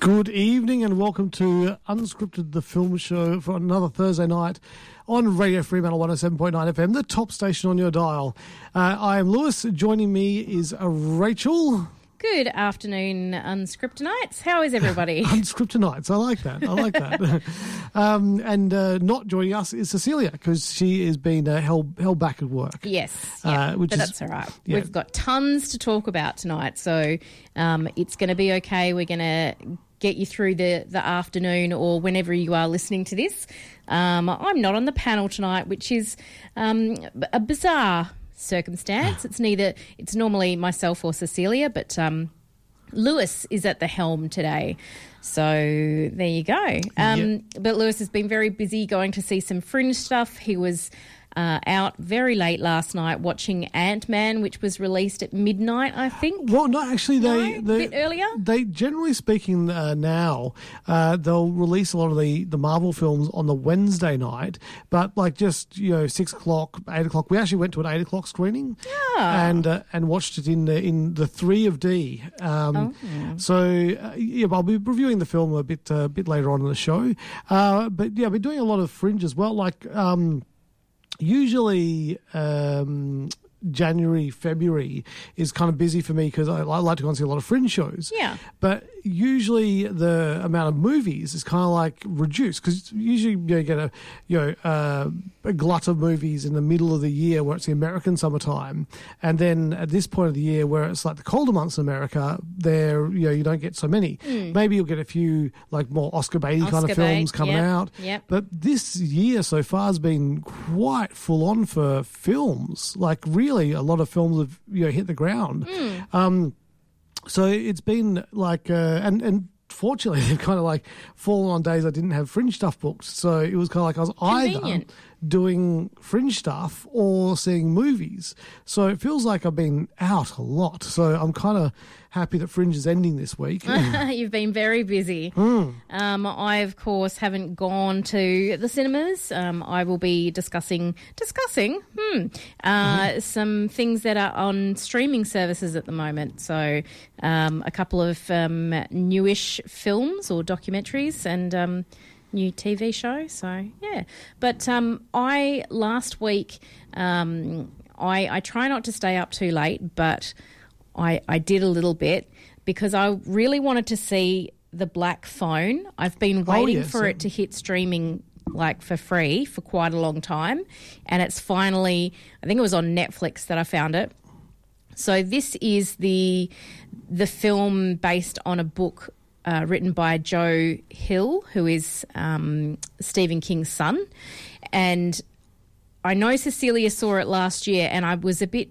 Good evening and welcome to Unscripted the Film Show for another Thursday night on Radio Fremantle 107.9 FM, the top station on your dial. Uh, I am Lewis. Joining me is Rachel. Good afternoon, Unscriptonites. How is everybody? Unscriptonites. I like that. I like that. um, and uh, not joining us is Cecilia because she is being uh, held held back at work. Yes, yeah, uh, which but is, that's all right. Yeah. We've got tons to talk about tonight, so um, it's going to be okay. We're going to get you through the, the afternoon or whenever you are listening to this. Um, I'm not on the panel tonight, which is um, a bizarre circumstance. It's neither, it's normally myself or Cecilia, but um, Lewis is at the helm today. So there you go. Um, yep. But Lewis has been very busy going to see some fringe stuff. He was uh, out very late last night watching Ant Man, which was released at midnight, I think. Well, no, actually, they, no? they a bit earlier. They generally speaking uh, now uh, they'll release a lot of the the Marvel films on the Wednesday night, but like just you know six o'clock, eight o'clock. We actually went to an eight o'clock screening yeah. and uh, and watched it in the in the three of D. Um, oh. So uh, yeah, I'll be reviewing the film a bit a uh, bit later on in the show. but yeah, we're doing a lot of fringe as well, like. Um, usually um, January, February is kind of busy for me because I, I, like to go and see a lot of fringe shows. Yeah. But usually the amount of movies is kind of like reduced because usually you, know, you get a you know uh, a glut of movies in the middle of the year where it's the American summertime, and then at this point of the year where it's like the colder months in America, there you know you don't get so many. Mm. Maybe you'll get a few like more Oscar baity kind of films coming yep. out. Yep. But this year so far has been quite full on for films. Like really, a lot of films have you know hit the ground. Mm. Um, so it's been like, uh, and and fortunately, they've kind of like fallen on days I didn't have fringe stuff booked. So it was kind of like I was Convenient. either doing fringe stuff or seeing movies. So it feels like I've been out a lot. So I'm kind of happy that Fringe is ending this week. You've been very busy. Mm. Um, I, of course, haven't gone to the cinemas. Um, I will be discussing discussing hmm, uh, mm-hmm. some things that are on streaming services at the moment. So um, a couple of um, newish films or documentaries and um, new TV show. So yeah, but um, I last week um, I I try not to stay up too late, but I I did a little bit because I really wanted to see the Black Phone. I've been Oh, waiting yes, for yeah. it to hit streaming like for free for quite a long time and it's finally I think it was on Netflix that I found it. So this is the the film based on a book uh, written by Joe Hill, who is um, Stephen King's son, and I know Cecilia saw it last year, and I was a bit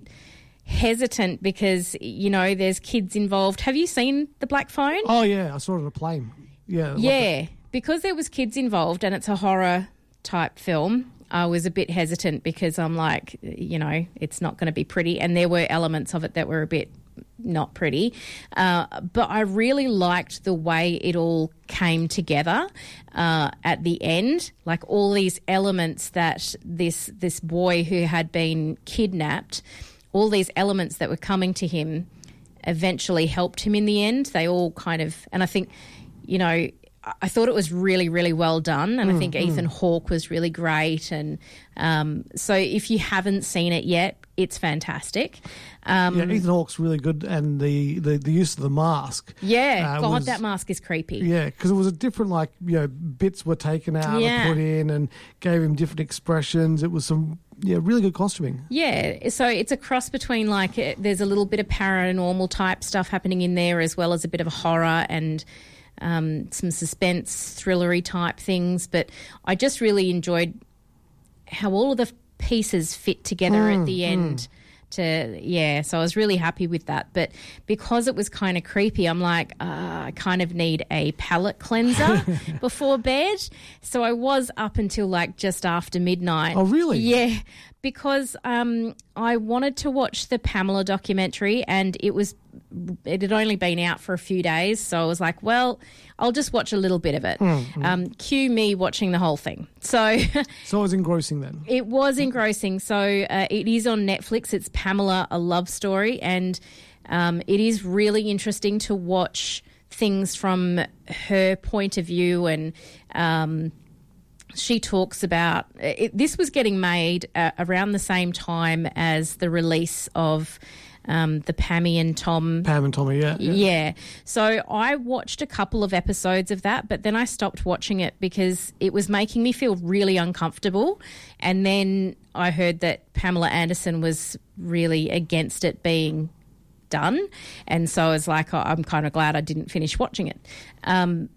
hesitant because you know there's kids involved. Have you seen the Black Phone? Oh yeah, I saw it on a plane. Yeah. like yeah, because there was kids involved, and it's a horror type film. I was a bit hesitant because I'm like, you know, it's not going to be pretty, and there were elements of it that were a bit not pretty. Uh, but I really liked the way it all came together uh, at the end, like all these elements that this this boy who had been kidnapped, all these elements that were coming to him, eventually helped him in the end. They all kind of, and I think, you know. I- thought it was really, really well done, and I think Ethan Hawke was really great. And um, so, if you haven't seen it yet, it's fantastic. Um, yeah, Ethan Hawke's really good, and the, the, the use of the mask. Yeah, uh, God, was- that mask is creepy. Yeah, because it was a different, like you know, bits were taken out Yeah. and put in, and gave him different expressions. It was some yeah, really good costuming. Yeah, so it's a cross between like uh, there's a little bit of paranormal type stuff happening in there as well as a bit of horror and um, some suspense, thrillery type things. But I just really enjoyed how all of the pieces fit together at the end. To yeah, so I was really happy with that. But because it was kind of creepy, I'm like, uh, I kind of need a palate cleanser before bed. So I was up until like just after midnight. Oh, really? Yeah, because um, I wanted to watch the Pamela documentary, and it was it had only been out for a few days, so I was like, well, I'll just watch a little bit of it. Um, cue me watching the whole thing. So So it was engrossing then. it was engrossing. So uh, it is on Netflix. It's Pamela, a love story, and um, it is really interesting to watch things from her point of view and. Um, she talks about it, this was getting made uh, around the same time as the release of um, the Pammy and Tom Pam and Tommy, yeah. yeah. So I watched a couple of episodes of that, but then I stopped watching it because it was making me feel really uncomfortable. And then I heard that Pamela Anderson was really against it being done. And so I was like, oh, I'm kind of glad I didn't finish watching it. Um,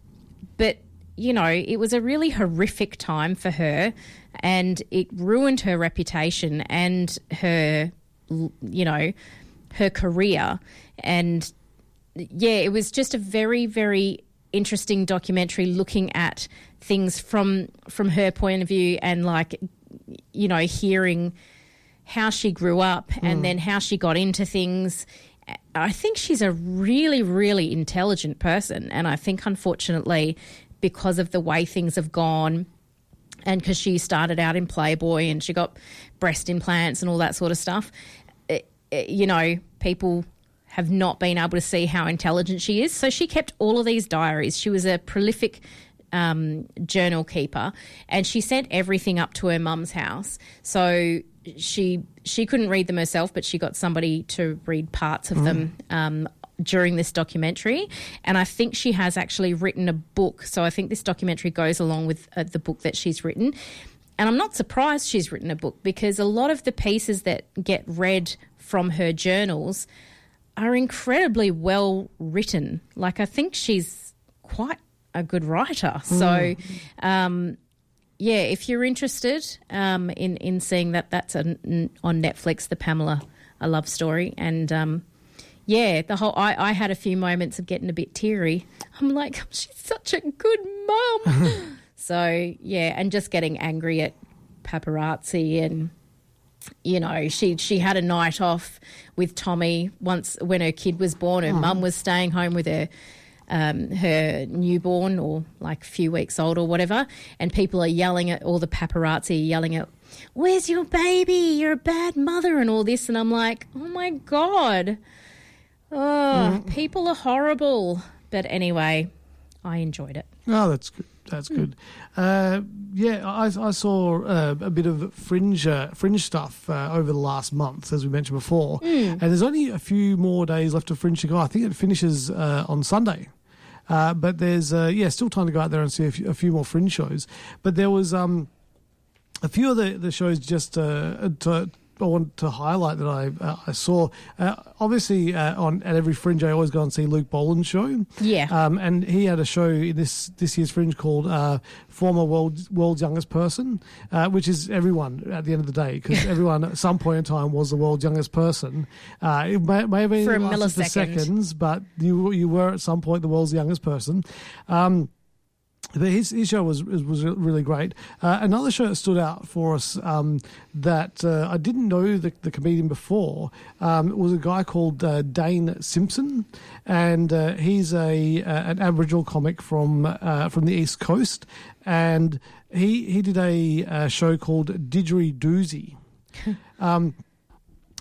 but, you know, it was a really horrific time for her and it ruined her reputation and her, you know, her career. And yeah, it was just a very, very interesting documentary looking at things from from her point of view and like you know hearing how she grew up and mm. then how she got into things. I think she's a really, really intelligent person, and I think unfortunately, because of the way things have gone, and because she started out in Playboy and she got breast implants and all that sort of stuff, you know, people have not been able to see how intelligent she is. So she kept all of these diaries. She was a prolific um, journal keeper, and she sent everything up to her mum's house. So she she couldn't read them herself, but she got somebody to read parts of them um, during this documentary. And I think she has actually written a book. So I think this documentary goes along with uh, the book that she's written. And I'm not surprised she's written a book because a lot of the pieces that get read from her journals are incredibly well written. Like, I think she's quite a good writer. So, um, yeah, if you're interested um, in, in seeing that, that's an, on Netflix, the Pamela A Love Story. And um, yeah, the whole I, I had a few moments of getting a bit teary. I'm like, she's such a good mum. so, yeah, and just getting angry at paparazzi and you know, she she had a night off with Tommy once when her kid was born. Her mum was staying home with her um, her newborn or like a few weeks old or whatever, and people are yelling at all the paparazzi yelling at, "Where's your baby? You're a bad mother," and all this, and I'm like, "Oh my god, oh, people are horrible." But anyway, I enjoyed it. Oh, that's good. That's good. Uh, yeah, I, I saw uh, a bit of fringe uh, fringe stuff uh, over the last month, as we mentioned before. And there's only a few more days left of fringe to go. I think it finishes uh, on Sunday. Uh, but there's uh, yeah, still time to go out there and see a few, a few more fringe shows. But there was um, a few of the, the shows just uh, to, I want to highlight that I uh, I saw. Uh, obviously, uh, on at every Fringe, I always go and see Luke Boland's show. Yeah. Um, and he had a show in this this year's Fringe called uh, "Former World World's Youngest Person," uh, which is everyone at the end of the day because everyone at some point in time was the world's youngest person. Uh, it may, may have been For a millisecond. seconds, but you you were at some point the world's youngest person. Um, but his, his show was was really great. Uh, another show that stood out for us um, that uh, I didn't know the, the comedian before um, was a guy called uh, Dane Simpson, and uh, he's a uh, an Aboriginal comic from uh, from the East Coast, and he he did a, uh show called Didgeridoozy. um,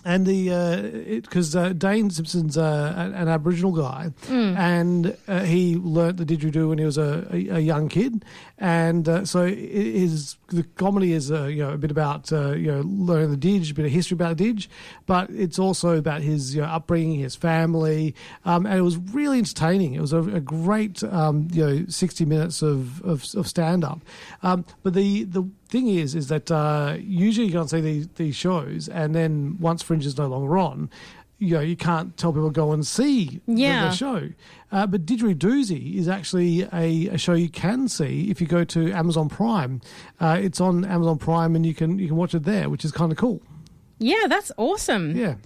and the because uh, uh, Dane Simpson's uh, an, an, Aboriginal guy, mm. and uh, he learnt the didgeridoo when he was a, a, a young kid, and uh, so his the comedy is uh, you know a bit about you know learning the didge, a bit of history about the didge, but it's also about his you know, upbringing, his family, um, and it was really entertaining. It was a, a great um, you know sixty minutes of of, of stand up, um, but the the thing is, is that uh, usually you can't see these, these shows, and then once Fringe is no longer on, you know, you can't tell people go and see yeah. the, the, show. Uh, but Didgeridoozy is actually a, a, show you can see if you go to Amazon Prime. Uh, it's on Amazon Prime, and you can you can watch it there, which is kind of cool. Yeah, that's awesome. Yeah,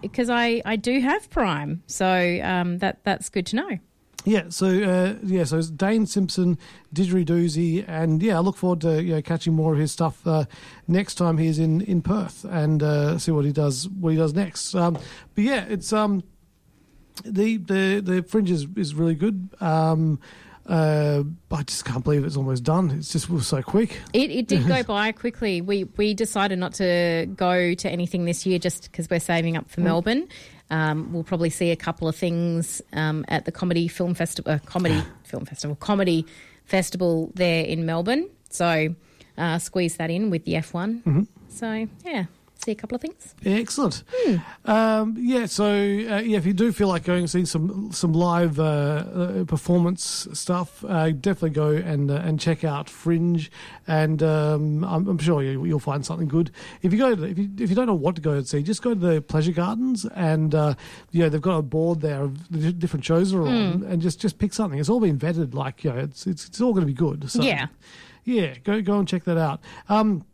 because um, I I do have Prime, so um, that that's good to know. Yeah, so uh, yeah, so it's Dane Simpson, Didgeridoozy, and yeah, I look forward to you know, catching more of his stuff uh, next time he's in, in Perth and uh, see what he does what he does next. Um, but yeah, it's um, the the the fringe is, is really good. Um, uh, I just can't believe it's almost done. It's just it was so quick. It, it did go by quickly. We we decided not to go to anything this year just because we're saving up for mm. Melbourne. Um, we'll probably see a couple of things um, at the comedy film festival, uh, comedy film festival, comedy festival there in Melbourne. So uh, squeeze that in with the F one. Mm-hmm. So yeah, see a couple of things. Excellent. Hmm. Um, yeah, so uh, yeah, if you do feel like going and seeing some some live uh, uh, performance stuff, uh, definitely go and uh, and check out Fringe, and um, I'm, I'm, sure you, will find something good. If you go, to, if you if you don't know what to go and see, just go to the pleasure gardens, and uh, yeah, they've got a board there of the different shows are on, mm. and just just pick something. It's all been vetted, like you know, it's it's, it's all going to be good. So, yeah, yeah, go go and check that out. Um,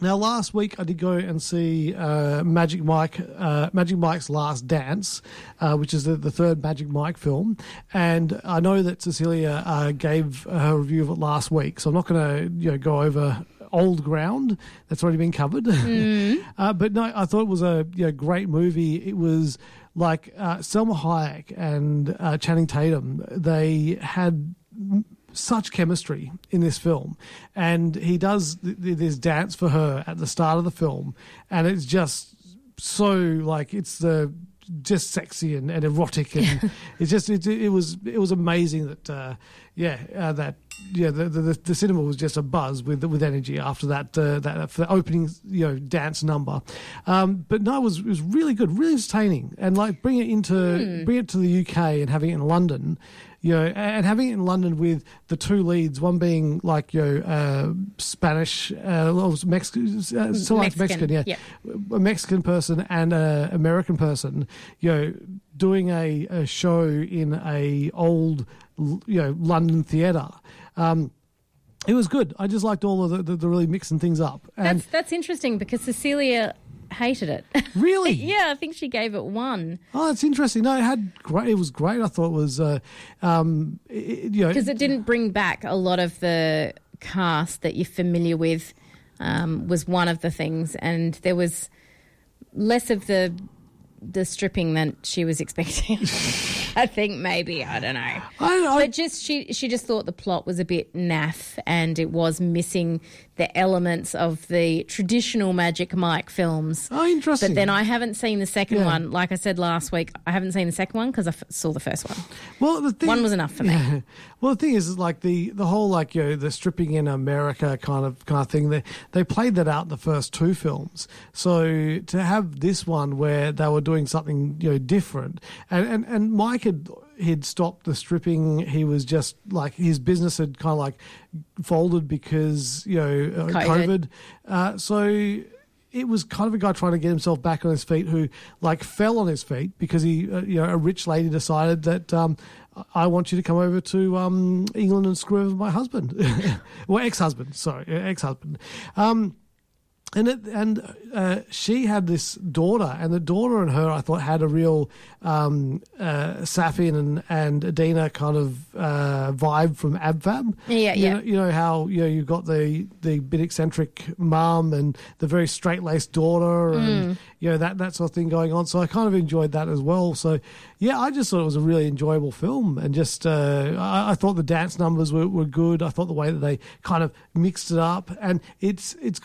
now, last week I did go and see uh, Magic Mike, uh, Magic Mike's Last Dance, uh, which is the, the, third Magic Mike film, and I know that Cecilia uh, gave her review of it last week, so I'm not going to you know go over old ground that's already been covered. Mm. Uh, but no, I thought it was a you know, great movie. It was like uh, Salma Hayek and Channing Tatum. They had such chemistry in this film, and he does th- this dance for her at the start of the film, and it's just so like it's the just sexy and, and erotic, and it's just it, it was it was amazing that uh, yeah uh, that yeah the, the, the cinema was just a buzz with with energy after that uh, that for the opening you know dance number, um, but no it was it was really good, really entertaining, and like bring it into mm. bring it to the UK and having it in London you know, and having it in London with the two leads, one being like you know uh, Spanish, uh, Mexican, uh, Mexican, Mexican, yeah, yeah, a Mexican person and an American person, you know, doing a, a show in a old, you know, London theatre. Um, it was good. I just liked all of the, the, the really mixing things up. And that's that's interesting because Cecilia hated it. Really? yeah, I think she gave it one. Oh, that's interesting. No, it had great. It was great. I thought it was, uh, um, it, you know, because it didn't bring back a lot of the cast that you're familiar with. Um, was one of the things, and there was less of the the stripping than she was expecting. I think maybe I don't know. I, I, but just she she just thought the plot was a bit naff and it was missing the elements of the traditional Magic Mike films. Oh, interesting. But then I haven't seen the second Yeah. one. Like I said last week, I haven't seen the second one because I f- saw the first one. Well, the thing, One was enough for me. Yeah. Well, the thing is, is like the the whole like you know the stripping in America kind of kind of thing. They they played that out in the first two films. So to have this one where they were doing something you know different, and and and Mike had he'd stopped the stripping. He was just like his business had kind of like folded because you know uh, COVID. COVID. Uh, so it was kind of a guy trying to get himself back on his feet who like fell on his feet because he uh, you know a rich lady decided that um, I want you to come over to um, England and screw over my husband well ex-husband sorry ex-husband um, and it, and uh, she had this daughter, and the daughter and her, I thought, had a real um, uh, Saffy and, and Edina kind of uh, vibe from AbFab. Yeah, you yeah. Know, you know how you know you've got the the bit eccentric mum and the very straight laced daughter, and Mm. you know that that sort of thing going on. So I kind of enjoyed that as well. So yeah, I just thought it was a really enjoyable film, and just uh, I, I thought the dance numbers were, were good. I thought the way that they kind of mixed it up, and it's it's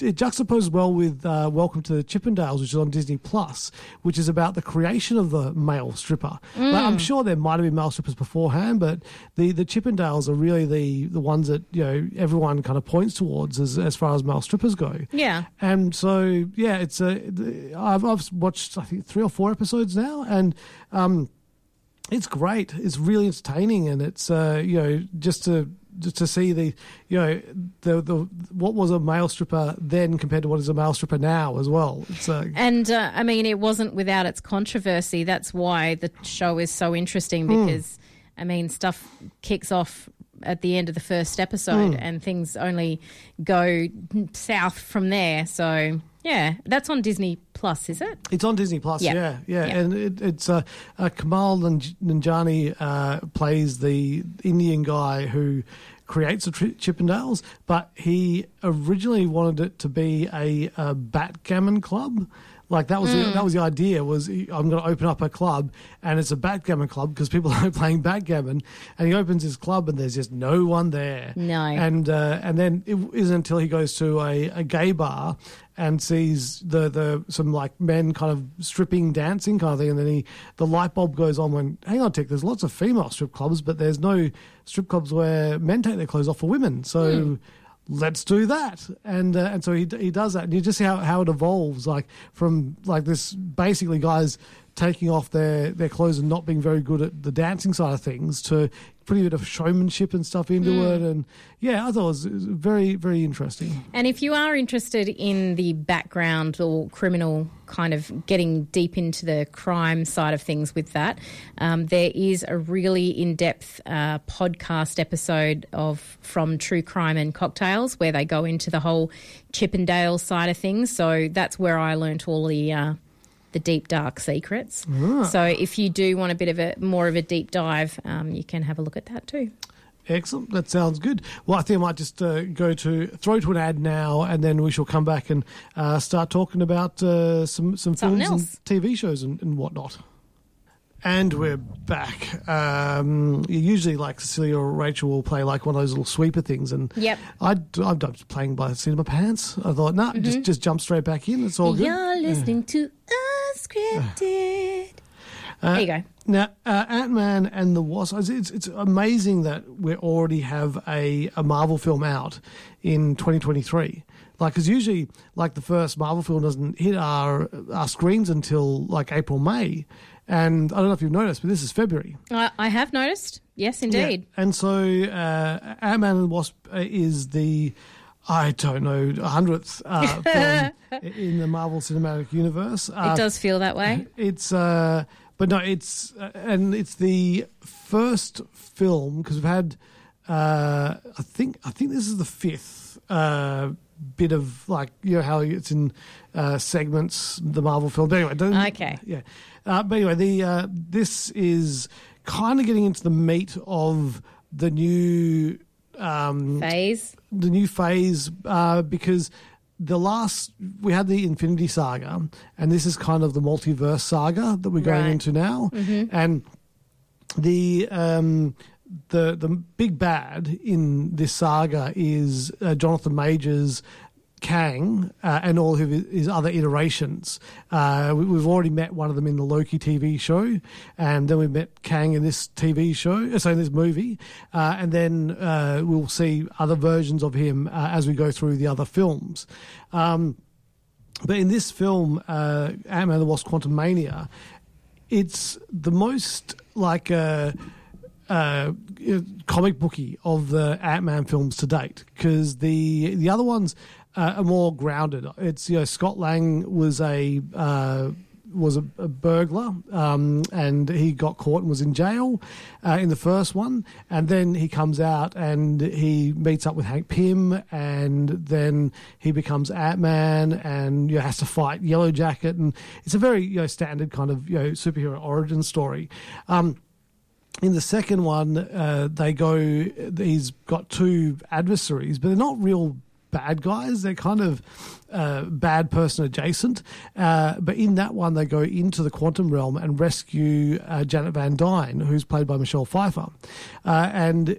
it juxtaposes well with uh, Welcome to the Chippendales, which is on Disney Plus, which is about the creation of the male stripper. Mm. Like, I'm sure there might have been male strippers beforehand, but the, the Chippendales are really the, the ones that you know everyone kind of points towards as, as far as male strippers go. Yeah, and so yeah, it's a I've, I've watched I think three or four episodes now, and um, it's great. It's really entertaining, and it's uh, you know just to to see the you know the the what was a male stripper then compared to what is a male stripper now as well. Uh, and uh, I mean, it wasn't without its controversy. That's why the show is so interesting hmm. because mm. I mean, stuff kicks off at the end of the first episode, mm. and things only go south from there. So yeah, that's on Disney Plus, is it? It's on Disney Plus. Yeah, yeah, yeah. yeah. and it, it's uh, uh, Kumail Nanjiani uh, plays the Indian guy who creates the Chippendales, but he originally wanted it to be a, a backgammon club. Like that was mm. the, that was the idea was I'm going to open up a club and it's a backgammon club because people are playing backgammon and he opens his club and there's just no one there. No. And uh, and then it isn't until he goes to a, a gay bar and sees the the some like men kind of stripping dancing kind of thing and then he the light bulb goes on when hang on tick there's lots of female strip clubs but there's no strip clubs where men take their clothes off for women. So mm let's do that. And uh, and so he he does that. And you just see how, how it evolves like from like this basically guys taking off their their clothes and not being very good at the dancing side of things to a bit of showmanship and stuff into mm. it. And yeah, I thought it was, it was, very, very interesting. And if you are interested in the background or criminal kind of getting deep into the crime side of things with that, um, there is a really in depth uh, podcast episode of From True Crime and Cocktails where they go into the whole Chippendale side of things. So that's where I learnt all the. Uh, the deep dark secrets. Ah. So if you do want a bit of a more of a deep dive, um, you can have a look at that too. Excellent. That sounds good. Well, I think I might just uh, go to throw to an ad now, and then we shall come back and uh, start talking about uh, some some Something films else. and TV shows and, and whatnot. And we're back. Um, usually, like Cecilia or Rachel will play like one of those little sweeper things, and yep, I I'm playing by the seat of my pants. I thought, no, nah, mm-hmm. just just jump straight back in. It's all good. You're listening to unscripted. Uh, there you go. Now, uh, Ant Man and the Wasp. It's, it's amazing that we already have a, a Marvel film out in 2023. Like, because usually, like the first Marvel film doesn't hit our our screens until like April, May. And I don't know if you've noticed, but this is February. I, I have noticed. Yes, indeed. Yeah. And so uh, Ant Man and the Wasp uh, is the, I don't know, a hundredth uh, film in the Marvel Cinematic Universe. Uh, it does feel that way. It's, uh, but no, it's, uh, and it's the first film because we've had, I think, I think this is the fifth bit of like you know how it's in uh, segments the Marvel film. But anyway, okay, yeah. Uh, but anyway, the uh, this is kind of getting into the meat of the new um, phase. The new phase uh, because the last we had the Infinity Saga, and this is kind of the multiverse saga that we're going right. into now, mm-hmm. and the um, the the big bad in this saga is uh, Jonathan Majors Kang uh, and all of his other iterations. Uh, we, have already met one of them in the Loki TV show, and then we met Kang in this TV show, uh, so in this movie, uh, and then uh, we'll see other versions of him uh, as we go through the other films. Um, but in this film, uh, Ant-Man and the Wasp: Quantumania, it's the most like uh, comic booky of the Ant Man films to date because the the other ones uh, are more grounded. It's you know Scott Lang was a uh, was a, a burglar um, and he got caught and was in jail uh, in the first one and then he comes out and he meets up with Hank Pym and then he becomes Ant-Man and you know, has to fight Yellow Jacket and it's a very you know standard kind of you know superhero origin story. Um, in the second one, uh, they go. He's got two adversaries, but they're not real bad guys. They're kind of uh, bad person adjacent. Uh, but in that one, they go into the quantum realm and rescue uh, Janet Van Dyne, who's played by Michelle Pfeiffer. Uh, and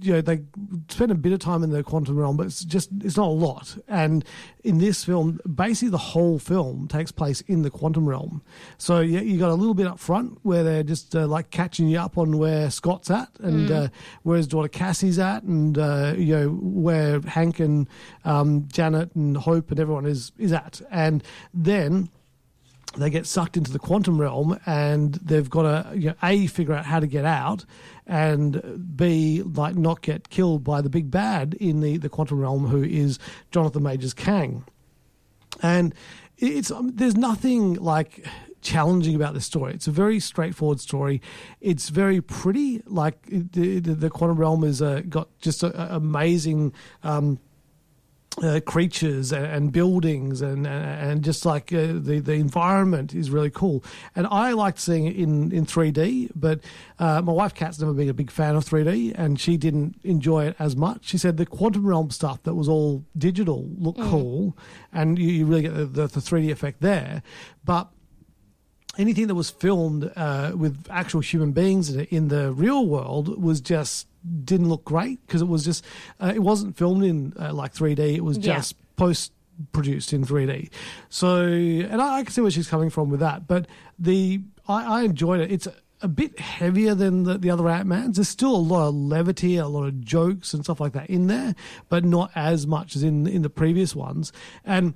you know they spend a bit of time in the quantum realm, but it's just it's not a lot. And in this film, basically the whole film takes place in the quantum realm. So yeah, you got a little bit up front where they're just uh, like catching you up on where Scott's at, and Mm. uh, where his daughter Cassie's at, and uh, you know where Hank and um, Janet and Hope and everyone is is at, and then they get sucked into the quantum realm and they've got to you know, a figure out how to get out and b like not get killed by the big bad in the, the quantum realm who is jonathan majors kang. And it's um, there's nothing like challenging about this story. It's a very straightforward story. It's very pretty. Like the, the, the quantum realm is uh, got just a, a amazing um, uh, creatures and, and buildings and and just like uh, the the environment is really cool. And I liked seeing it in in 3D, but uh, my wife Kat's never been a big fan of 3D, and she didn't enjoy it as much. She said the quantum realm stuff that was all digital looked Mm. cool, and you, you really get the, the, the 3D effect there, but anything that was filmed uh, with actual human beings in, it in the real world was just didn't look great because it was just uh, it wasn't filmed in uh, like 3D. It was Yeah. just post produced in 3D. So, and I, I can see where she's coming from with that. But the I, I enjoyed it. It's a bit heavier than the, the other Ant Mans. There's still a lot of levity, a lot of jokes and stuff like that in there, but not as much as in in the previous ones. And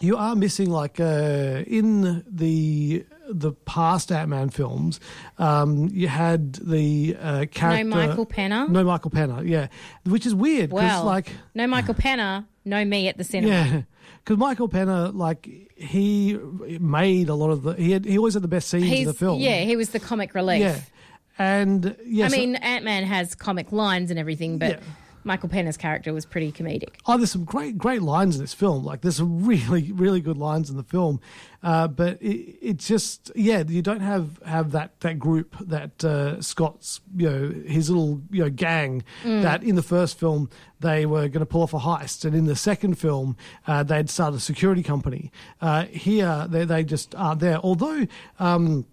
you are missing like uh, in the the past Ant-Man films. Um, you had the uh, character No Michael Peña? no Michael Peña, yeah, which is weird because Well, like no Michael Peña, no me at the cinema. yeah, because Michael Peña like he made a lot of the he had he always had the best scenes in the film. yeah, he was the comic relief. yeah, and yeah, I mean, Ant Man has comic lines and everything, but Yeah. Michael Peña's character was pretty comedic. Oh, there's some great, great lines in this film. Like, there's some really, really good lines in the film. Uh, but it, it's just, yeah, you don't have have that that group that uh, Scott's, you know, his little, you know, gang. Mm. That in the first film they were going to pull off a heist, and in the second film uh, they'd start a security company. Uh, here they they just aren't there. Although. Um,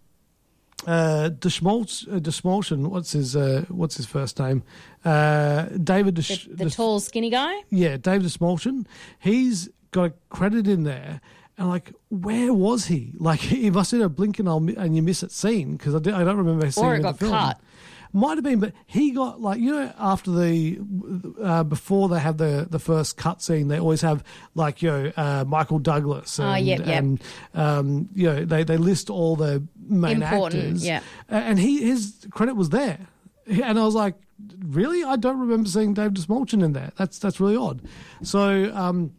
uh, Deschmolz, uh, what's his uh, what's his first name? Uh, David Desch- The Desch- tall, skinny guy. yeah, David Smolchen, he's got a credit in there. And like, where was he? Like, he must have a blink and, I'll, and you miss it scene because I, I don't remember seeing Or him it got the cut. Might have been, but he got like you know after the uh, before they have the the first cut scene, they always have like you know uh, Michael Douglas and, Oh, yep, yep. and um, you know they they list all the main Important, actors, yeah. And he his credit was there, and I was like, really? I don't remember seeing David Smolchen in there. That's that's really odd. So. Um,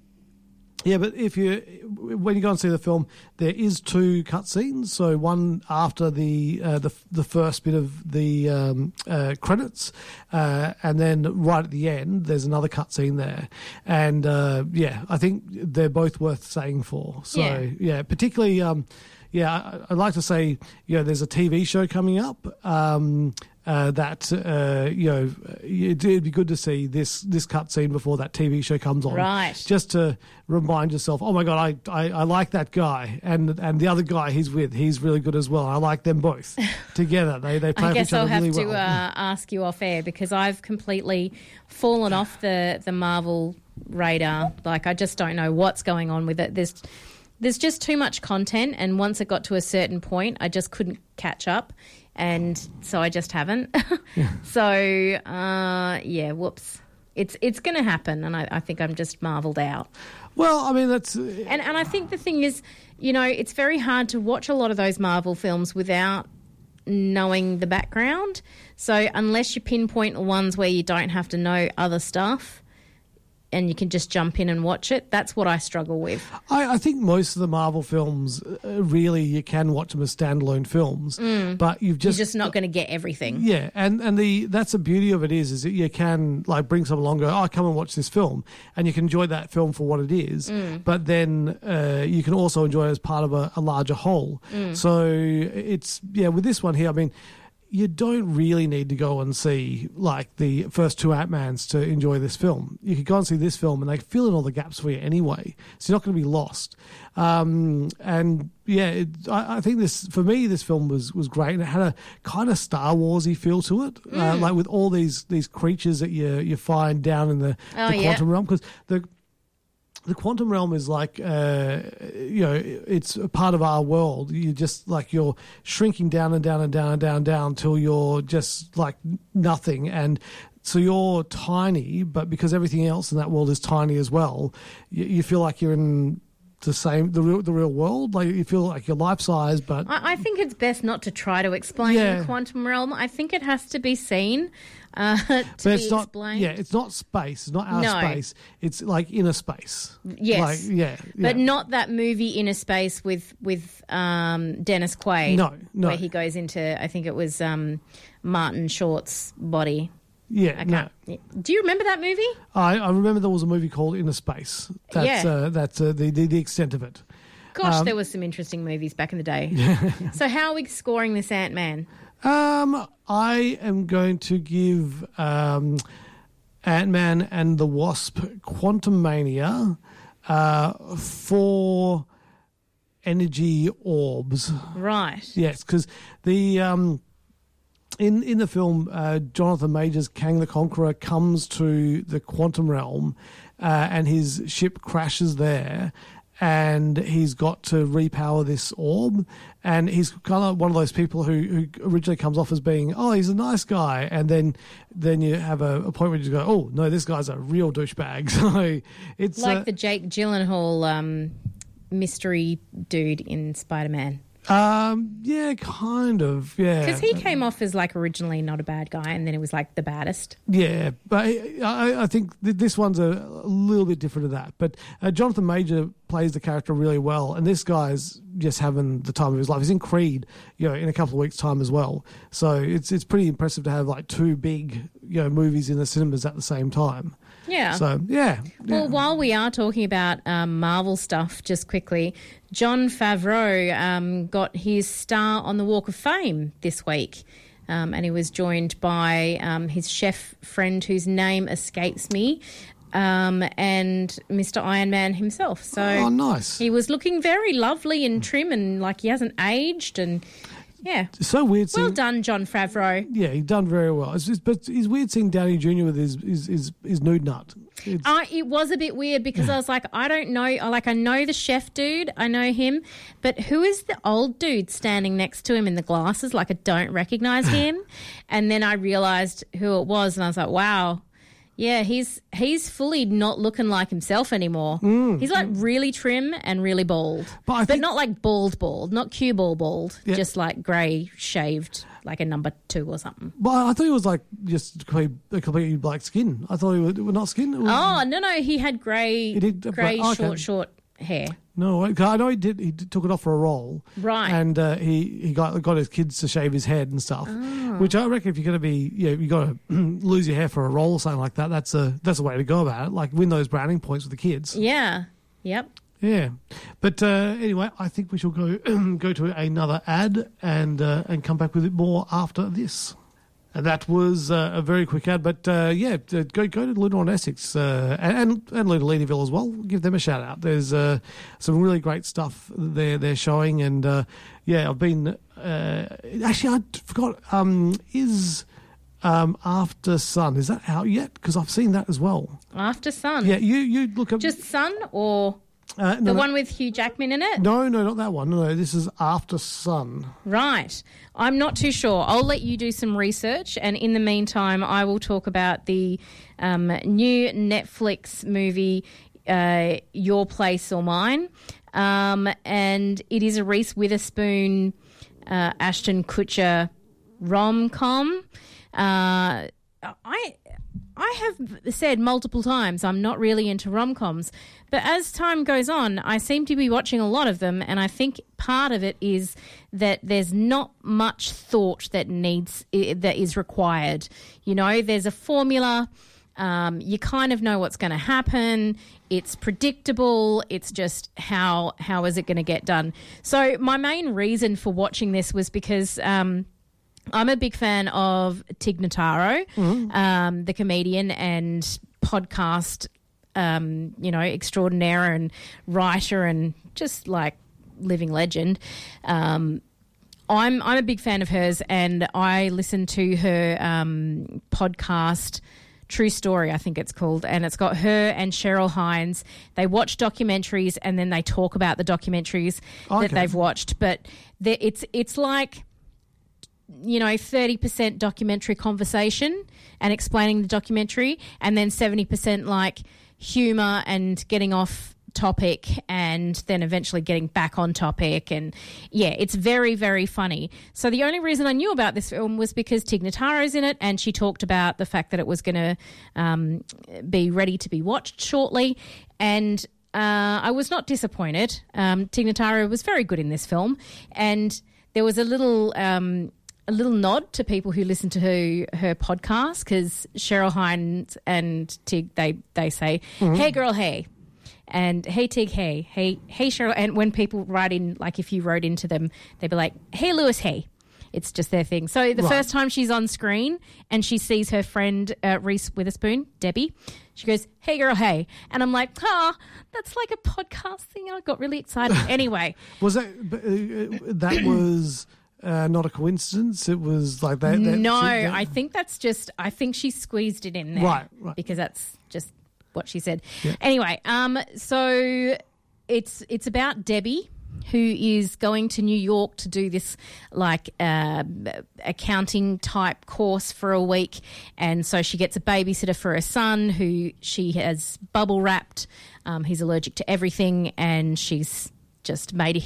yeah, but if you when you go and see the film, there is two cutscenes. So one after the uh, the the first bit of the um, uh, credits, uh, and then right at the end, there's another cutscene there. And uh, yeah, I think they're both worth saying for. So Yeah. yeah, particularly. Um, yeah, I'd like to say, you know, there's a TV show coming up um, uh, that, uh, you know, it, it'd be good to see this this cutscene before that TV show comes on, Right. Just to remind yourself, oh my god, I, I, I like that guy, and and the other guy he's with, he's really good as well. I like them both together. They they play I guess each other I'll have really to well. uh, ask you off air because I've completely fallen off the the Marvel radar. Like I just don't know what's going on with it. There's there's just too much content, and once it got to a certain point, I just couldn't catch up, and so I just haven't. so uh, yeah, whoops. It's it's going to happen, and I, I think I'm just marvelled out. well, I mean that's And and I think the thing is, you know, it's very hard to watch a lot of those Marvel films without knowing the background. So unless you pinpoint ones where you don't have to know other stuff and you can just jump in and watch it, that's what I struggle with. I, I think most of the Marvel films, uh, really, you can watch them as standalone films, Mm. but you've just You're just not going to get everything. Yeah, and and the that's the beauty of it is is that you can like bring someone along, go, oh, come and watch this film, and you can enjoy that film for what it is. Mm. But then uh, you can also enjoy it as part of a, a larger whole. Mm. So it's yeah, with this one here, I mean. You don't really need to go and see like the first two Ant Mans to enjoy this film. You could go and see this film, and they fill in all the gaps for you anyway, so you're not going to be lost. Um, and yeah, it, I, I, think this for me, this film was was great, and it had a kind of Star Warsy feel to it, uh, mm. uh, like with all these these creatures that you you find down in the, oh, the quantum yeah. realm because the the quantum realm is like uh, you know it's a part of our world. You just like you're shrinking down and down and down and down down until you're just like nothing. And so you're tiny but because everything else in that world is tiny as well you, you feel like you're in the same the real the real world like you feel like you're life size but I, I think it's best not to try to explain yeah. the quantum realm i think it has to be seen uh, to but it's not, explained. Yeah, it's not space. It's not our no. space. It's like inner space. Yes. Like, yeah, yeah, But not that movie Innerspace with with um, Dennis Quaid. No, no. Where he goes into, I think it was um, Martin Short's body. Yeah, no. Do you remember that movie? I, I remember there was a movie called Innerspace. That's, yeah. Uh, that's uh, the, the, the extent of it. Gosh, um, there was some interesting movies back in the day. so how are we scoring this Ant Man? Um, I am going to give um, Ant Man and the Wasp Quantumania uh, four energy orbs. Right. Yes, because the. Um, in in the film, uh, Jonathan Majors Kang the Conqueror comes to the quantum realm, uh, and his ship crashes there, and he's got to repower this orb. And he's kind of one of those people who, who originally comes off as being, oh, he's a nice guy, and then then you have a, a point where you go, oh no, this guy's a real douchebag. So it's like uh, the Jake Gyllenhaal um, mystery dude in Spider Man. Um, yeah, kind of, yeah. Because he came off as like originally not a bad guy, and then it was like the baddest. Yeah, but I, I think this one's a, a, little bit different to that. But uh, Jonathan Major plays the character really well, and this guy's just having the time of his life. He's in Creed, you know, in a couple of weeks' time as well. So it's it's pretty impressive to have like two big, you know, movies in the cinemas at the same time. Yeah. So yeah. Well, while we are talking about um, Marvel stuff, just quickly, Jon Favreau um, got his star on the Walk of Fame this week. Um, and he was joined by um, his chef friend whose name escapes me. Um, and Mr. Iron Man himself. So oh, nice. He was looking very lovely and trim, and like he hasn't aged, and yeah. It's so weird. Seeing, well done, Jon Favreau. Yeah, he done very well. It's just, but it's weird seeing Downey Jr. with his his, his, his nude nut. Uh, it was a bit weird because I was like, I don't know. Like, I know the chef dude, I know him, but who is the old dude standing next to him in the glasses? Like, I don't recognize him. and then I realized who it was, and I was like, wow, yeah, he's he's fully not looking like himself anymore. Mm. He's like really trim and really bald, but, but not like bald bald, not cue ball bald, yeah. just like grey shaved, like a number two or something. But I thought he was like just completely, completely black skin. I thought he was, was not skin. Was, oh no no, he had grey, grey oh, okay. short short hair. No, I know he did. He took it off for a role, right? And uh, he he got got his kids to shave his head and stuff. Oh. Which I reckon, if you're going to be, yeah, you got to lose your hair for a role or something like that. That's a that's a way to go about it. Like win those browning points with the kids. Yeah. Yep. Yeah, but uh, anyway, I think we shall go go to another ad and uh, and come back with it more after this. And that was uh, a very quick ad, but uh, yeah, go go to Luna on SX uh, and and Luna Leederville as well. Give them a shout out. There's uh, some really great stuff they're they're showing, and uh, yeah, I've been uh, actually I forgot um, is. Um, Aftersun is that out yet? Because I've seen that as well. Aftersun, yeah. You you look at just Sun or uh, no, the no. one with Hugh Jackman in it? No, no, not that one. No, no, this is Aftersun. Right. I'm not too sure. I'll let you do some research, and in the meantime, I will talk about the um, new Netflix movie, uh, Your Place or Mine. Um, and it is a Reese Witherspoon, uh, Ashton Kutcher rom com. Uh, I I have said multiple times I'm not really into rom coms, but as time goes on, I seem to be watching a lot of them, and I think part of it is that there's not much thought that needs that is required. You know, there's a formula. Um, you kind of know what's going to happen. It's predictable. It's just how how is it going to get done? So my main reason for watching this was because. Um, I'm a big fan of Tig Notaro, um, the comedian and podcast, um, you know, extraordinaire and writer and just like living legend. Um, I'm I'm a big fan of hers, and I listen to her um, podcast. True Story, I think it's called, and it's got her and Cheryl Hines. They watch documentaries and then they talk about the documentaries Okay. that they've watched. But it's it's like you know, 30% documentary conversation and explaining the documentary, and then 70% like humor and getting off topic and then eventually getting back on topic. And yeah, it's very, very funny. So the only reason I knew about this film was because Tig Notaro's in it, and she talked about the fact that it was going to um, be ready to be watched shortly. And uh, I was not disappointed. Um, Tig Notaro was very good in this film, and there was a little um, a little nod to people who listen to her her podcast because Cheryl Hines and Tig they they say, "Hey girl, hey." And hey Tig, hey, hey, hey Cheryl. And when people write in, like if you wrote into them, they'd be like, "Hey Lewis, hey." It's just their thing. So the Right. first time she's on screen and she sees her friend uh, Reese Witherspoon, Debbie, she goes, "Hey girl, hey," and I'm like, "Ah, that's like a podcast thing." I got really excited. anyway, Was that uh, uh, that was uh, not a coincidence? It was like that. that no, that- I think that's just. I think she squeezed it in there, Right, right. Because that's just what she said. Anyway, um, so it's it's about Debbie who is going to New York to do this like uh, accounting type course for a week, and so she gets a babysitter for her son who she has bubble wrapped. Um, he's allergic to everything, and she's just made.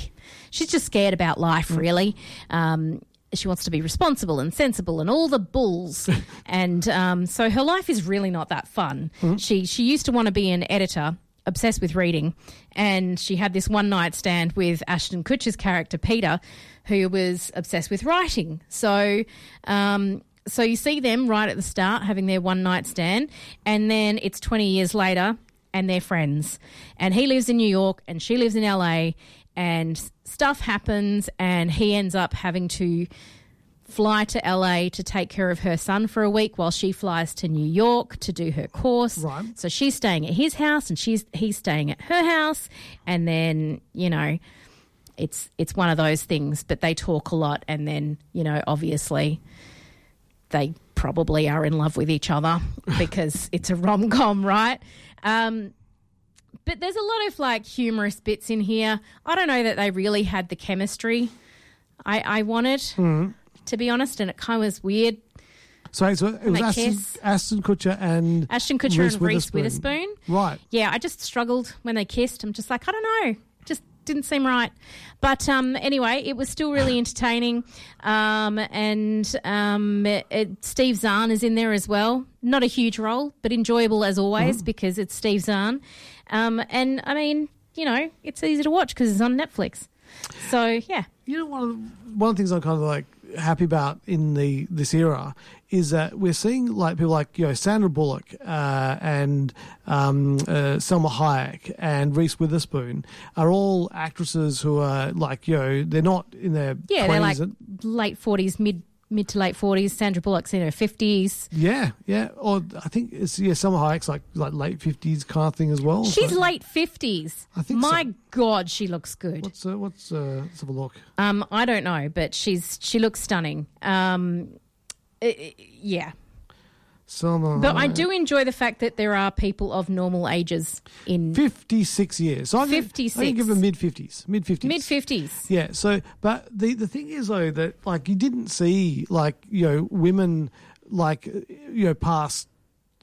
She's just scared about life, really. Um, she wants to be responsible and sensible and all the bulls, and um, so her life is really not that fun. She she used to want to be an editor, obsessed with reading, and she had this one night stand with Ashton Kutcher's character Peter, who was obsessed with writing. So. Um, so you see them right at the start having their one night stand, and then it's 20 years later and they're friends. And he lives in New York and she lives in LA, and stuff happens, and he ends up having to fly to LA to take care of her son for a week while she flies to New York to do her course. Right. So she's staying at his house and she's he's staying at her house and then, you know, it's it's one of those things, but they talk a lot and then, you know, obviously they probably are in love with each other because it's a rom com, right? Um, but there's a lot of like humorous bits in here. I don't know that they really had the chemistry I, I wanted, to be honest, and it kind of was weird. So, so it was kiss. Ashton Kutcher and Ashton Kutcher Reese and Reese Witherspoon. Witherspoon. Right. Yeah, I just struggled when they kissed. I'm just like, I don't know. Didn't seem right. But um, anyway, it was still really entertaining. Um, and um, it, it- Steve Zahn is in there as well. Not a huge role, but enjoyable as always because it's Steve Zahn. Um, and I mean, you know, it's easy to watch because it's on Netflix. So, yeah. You know, one of the, one of the things I'm kind of like happy about in the this era is that we're seeing like people like you know Sandra Bullock uh, and um, uh, Salma Hayek and Reese Witherspoon are all actresses who are like you know they're not in their Yeah, 20s they're like and- late 40s, mid mid to late 40s. Sandra Bullock's in her 50s. yeah yeah or I think it's yeah Salma Hayek's like like late fifties kind of thing as well. She's So- late 50s. I think My so. God, she looks good. What's uh, what's uh, let's have a look. Um, I don't know, but she's she looks stunning. Um, i- i- yeah, Salma. but I do enjoy the fact that there are people of normal ages in 56 years. So I can, I 56. can give them mid 50s. Mid 50s. mid fifties. Yeah. So, but the the thing is though that like you didn't see like you know women like you know past.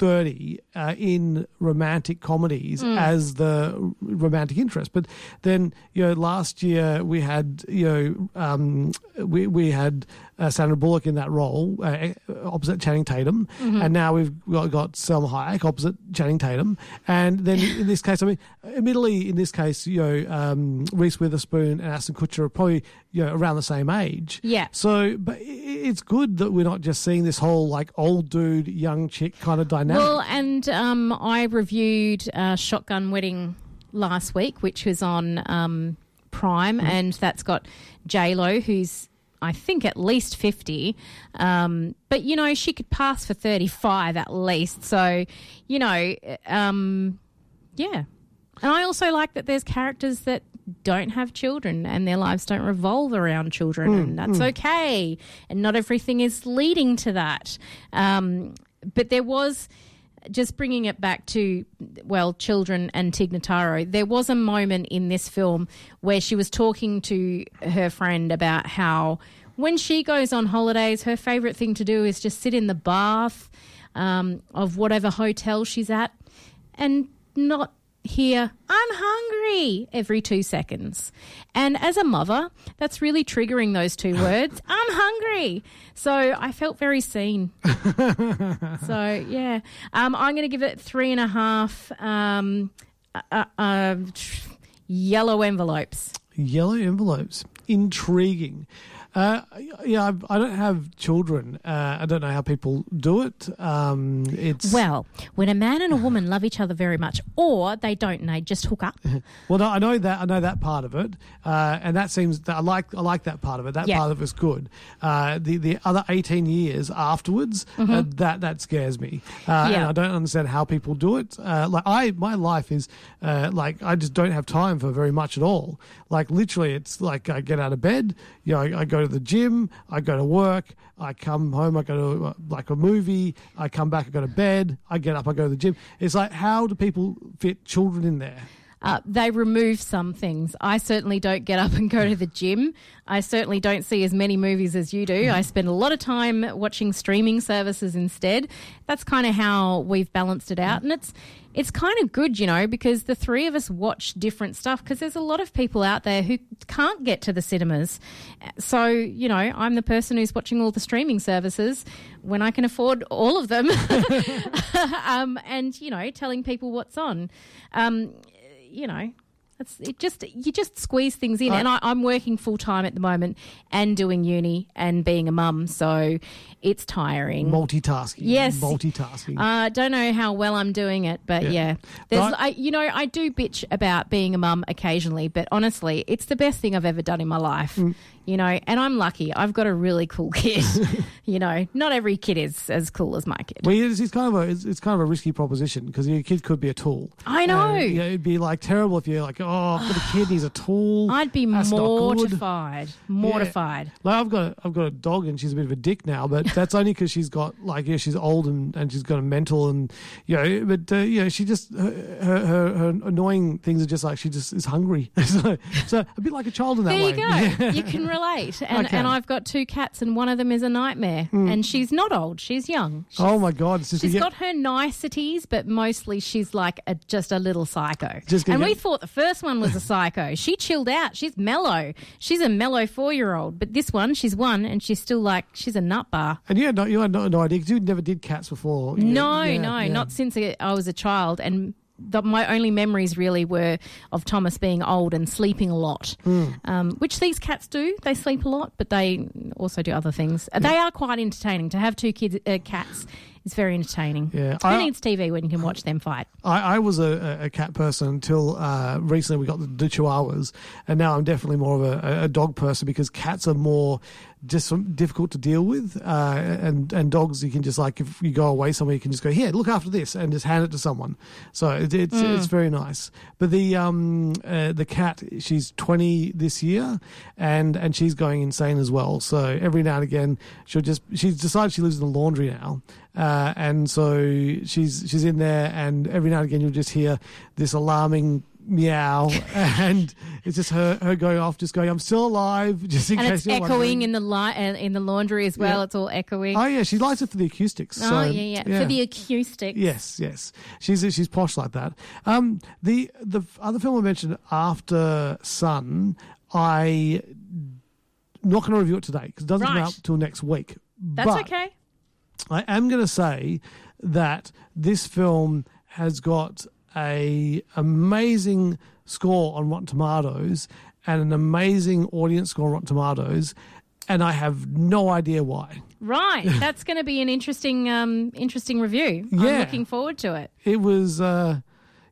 30 uh, in romantic comedies Hmm. as the romantic interest but then you know last year we had you know um, we, we had uh, Sandra Bullock in that role uh, opposite Channing Tatum Mm-hmm. and now we've got, got Salma Hayek opposite Channing Tatum and then in this case I mean admittedly in this case you know um, Reese Witherspoon and Ashton Kutcher are probably you know around the same age Yeah. so but it's good that we're not just seeing this whole like old dude young chick kind of dynamic Well, and um, I reviewed uh, Shotgun Wedding last week, which was on um, Prime, Mm-hmm. and that's got J Lo, who's I think, at least 50. Um, but, you know, she could pass for 35 at least. So, you know, um, yeah. And I also like that there's characters that don't have children and their lives don't revolve around children, Mm, and that's mm. okay. And not everything is leading to that. Um, but there was just bringing it back to well children and Tig Notaro there was a moment in this film where she was talking to her friend about how when she goes on holidays her favorite thing to do is just sit in the bath um, of whatever hotel she's at and not hear I'm hungry every two seconds. And as a mother, that's really triggering those two words. I'm hungry. So I felt very seen. so yeah, um, I'm going to give it three and a half um, uh, uh, yellow envelopes. Yellow envelopes. Intriguing. Uh, yeah, I, I don't have children. Uh, I don't know how people do it. Um, it's Well, when a man and a woman love each other very much, or they don't, and they just hook up. well, no, I know that. I know that part of it, uh, and that seems. I like. I like that part of it. That Yeah. part of it's good. Uh, the the other eighteen years afterwards, uh, Mhm. that that scares me. Uh, And Yeah. I don't understand how people do it. Uh, like I, my life is uh, like I just don't have time for very much at all. Like literally, it's like I get out of bed. You know, I, I go to the gym. I go to work. I come home. I go to uh, like a movie. I come back. I go to bed. I get up. I go to the gym. It's like how do people fit children in there? Uh, they remove some things. I certainly don't get up and go to the gym. I certainly don't see as many movies as you do. I spend a lot of time watching streaming services instead. That's kind of how we've balanced it out, and it's it's kind of good, you know, because the three of us watch different stuff. Because there's a lot of people out there who can't get to the cinemas. So you know, I'm the person who's watching all the streaming services when I can afford all of them, um, and you know, telling people what's on. Um, you know, it's it just you just squeeze things in. I- and I, I'm working full time at the moment and doing uni and being a mum, so it's tiring. Multitasking. Yes. Multitasking. I uh, don't know how well I'm doing it, but Yeah. yeah, there's. I, you know I do bitch about being a mum occasionally, but honestly, it's the best thing I've ever done in my life. Mm. You know, and I'm lucky. I've got a really cool kid. you know, not every kid is as cool as my kid. Well, it's, it's kind of a it's, it's kind of a risky proposition because your kid could be a tool. I know. Uh, you it'd be like terrible if you're like, oh, got a kid, he's a tool. I'd be That's mortified. Mortified. Like I've got a, I've got a dog and she's a bit of a dick now, but that's only because she's got like yeah she's old and, and she's got a mental and you know but uh, you know she just her, her her her annoying things are just like she just is hungry so, so a bit like a child in that There way. you go. Yeah. You can relate. And, can. and I've got two cats, and one of them is a nightmare. Mm. And she's not old; she's young. oh my god! Just She's get- got her niceties, but mostly she's like a, just a little psycho. Just gonna and we get- thought the first one was a psycho. she chilled out. She's mellow. She's a mellow four-year-old. But this one, she's one, and she's still like she's a nut bar. and you had no, you had no, no idea because you never did cats before. You- No, yeah, no, yeah. not since I I was a child. And the, my only memories really were of Thomas being old and sleeping a lot, Mm. um, which these cats do. They sleep a lot, but they also do other things. Uh, They are quite entertaining. To have two kids, uh, cats is very entertaining. Yeah, Who I- needs TV when you can watch them fight? I, I was a, a cat person until uh, recently we got the, the chihuahuas, and now I'm definitely more of a, a dog person because cats are more just some- difficult to deal with, uh, and and dogs you can just like if you go away somewhere you can just go here look after this and just hand it to someone, so it, it's Mm. it's very nice. But the um uh, the cat she's 20 this year, and and she's going insane as well. So every now and again she'll just she's decided she lives in the laundry now. Uh, and so she's she's in there, and every now and again you'll just hear this alarming meow, and it's just her her going off, just going, "I'm still alive," just in and case it's you're echoing wondering. in the li- uh, in the laundry as well. Yeah. It's all echoing. Oh yeah, she likes it for the acoustics. Oh, so, yeah, yeah, for the acoustics. Yes, yes. She's she's posh like that. Um, the the other film I mentioned Aftersun, I not going to review it today because it doesn't come out till next week. That's But okay. I am going to say that this film has got a amazing score on Rotten Tomatoes and an amazing audience score on Rotten Tomatoes, and I have no idea why. Right, that's going to be an interesting, um, interesting review. Yeah. I'm looking forward to it. it was uh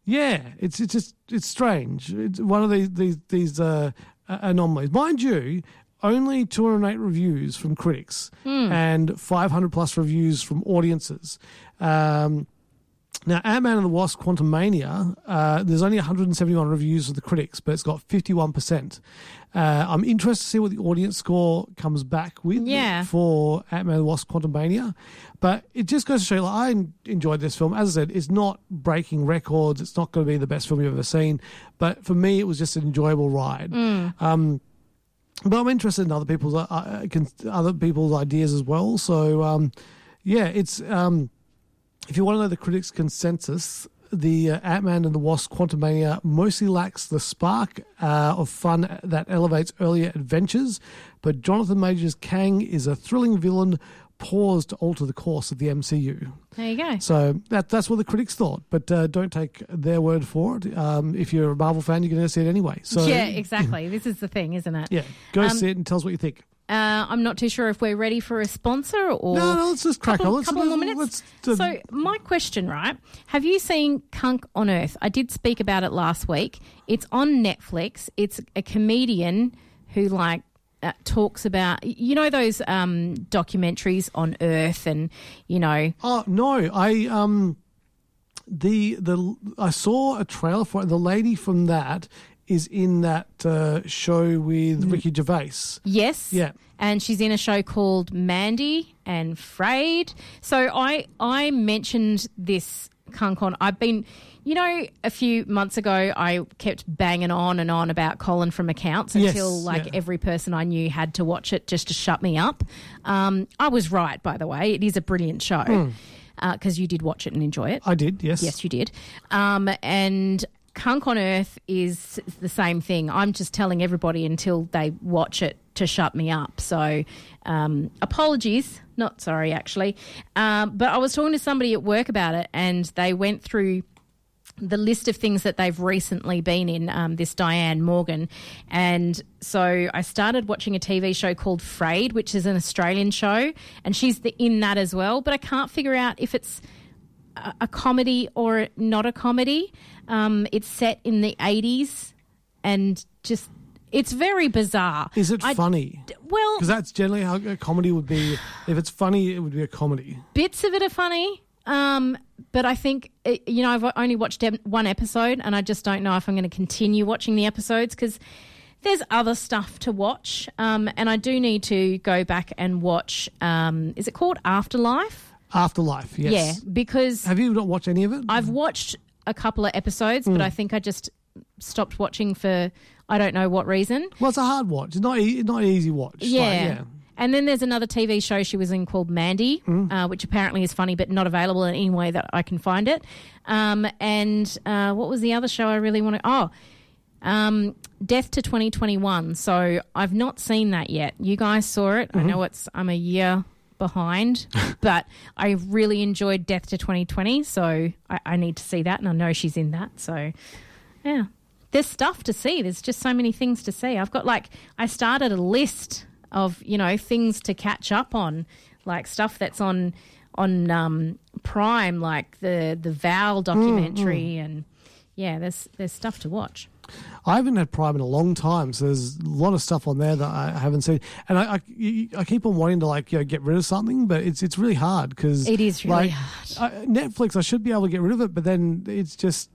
yeah it's it's just it's strange it's one of these these these uh anomalies mind you only 208 reviews from critics Hmm. and 500 plus reviews from audiences. Um, now, Ant Man and the Wasp: Quantumania. Uh, there's only 171 reviews of the critics, but it's got 51%. Uh, I'm interested to see what the audience score comes back with Yeah. for Ant Man and the Wasp: Quantumania. But it just goes to show, like, I enjoyed this film. As I said, it's not breaking records. It's not going to be the best film you've ever seen. But for me, it was just an enjoyable ride. Um, but I'm interested in other people's uh, uh, other people's ideas as well. So um, yeah, it's um, if you want to know the critics' consensus, the uh, Ant Man and the Wasp: Quantumania mostly lacks the spark uh, of fun that elevates earlier adventures, but Jonathan Majors Kang is a thrilling villain paused to alter the course of the MCU. There you go. So that that's what the critics thought, but uh, don't take their word for it. Um, if you're a Marvel fan, you're going to see it anyway. So yeah, exactly. this is the thing, isn't it? yeah, go Um, see it and tell us what you think. Uh, I'm not too sure if we're ready for a sponsor or. No, no, let's just crack couple, on. Let's- couple more let's- minutes. let's, uh, so, my question, right? Have you seen Cunk on Earth? I did speak about it last week. It's on Netflix. It's a comedian who, like, uh, talks about you know those um, documentaries on Earth and you know Oh no, I um the the I saw a trailer for it. The lady from that is in that uh, show with Ricky Gervais. Yes. Yeah. And she's in a show called Mandy and Frayed. So I I mentioned this Cunk on. I've been, you know, a few months ago I kept banging on and on about Colin from Accounts Yes, until like yeah. every person I knew had to watch it just to shut me up. Um, I was right, by the way. It is a brilliant show because you did watch it and enjoy it. I did, yes. Yes, you did. Um, and Cunk on Earth is the same thing. I'm just telling everybody until they watch it to shut me up. So, um, apologies. Not sorry, actually. Um, but I was talking to somebody at work about it, and they went through the list of things that they've recently been in, um, this Diane Morgan. And so I started watching a TV show called Frayed, which is an Australian show, and she's the, in that as well. But I can't figure out if it's a, a comedy or not a comedy. Um, it's set in the 80s and just, it's very bizarre. Is it I- funny? Well, Because that's generally how a comedy would be. If it's funny, it would be a comedy. bits of it are funny. Um, but I think, uh, you know, I've only watched one episode and I just don't know if I'm going to continue watching the episodes because there's other stuff to watch. Um, and I do need to go back and watch, um, is it called Afterlife? Afterlife, yes. Yeah, because Have you not watched any of it? I've watched a couple of episodes, but I think I just stopped watching for I don't know what reason. well, it's a hard watch. It's not, e- not an easy watch. Yeah. like, yeah. And then there's another TV show she was in called Mandy, uh, which apparently is funny, but not available in any way that I can find it. Um, and uh, what was the other show I really want to? Oh, um, Death to 2021. So I've not seen that yet. You guys saw it. I know it's I'm a year behind, but I really enjoyed Death to 2020. So I, I need to see that, and I know she's in that. So yeah. There's stuff to see. There's just so many things to see. I've got like I started a list of, you know, things to catch up on, like stuff that's on on um Prime, like the the Val documentary and yeah, there's there's stuff to watch. I haven't had Prime in a long time, so there's a lot of stuff on there that I haven't seen, and I, I, I keep on wanting to like you know, get rid of something, but it's it's really hard because It is really like, hard. I, Netflix, I should be able to get rid of it, but then it's just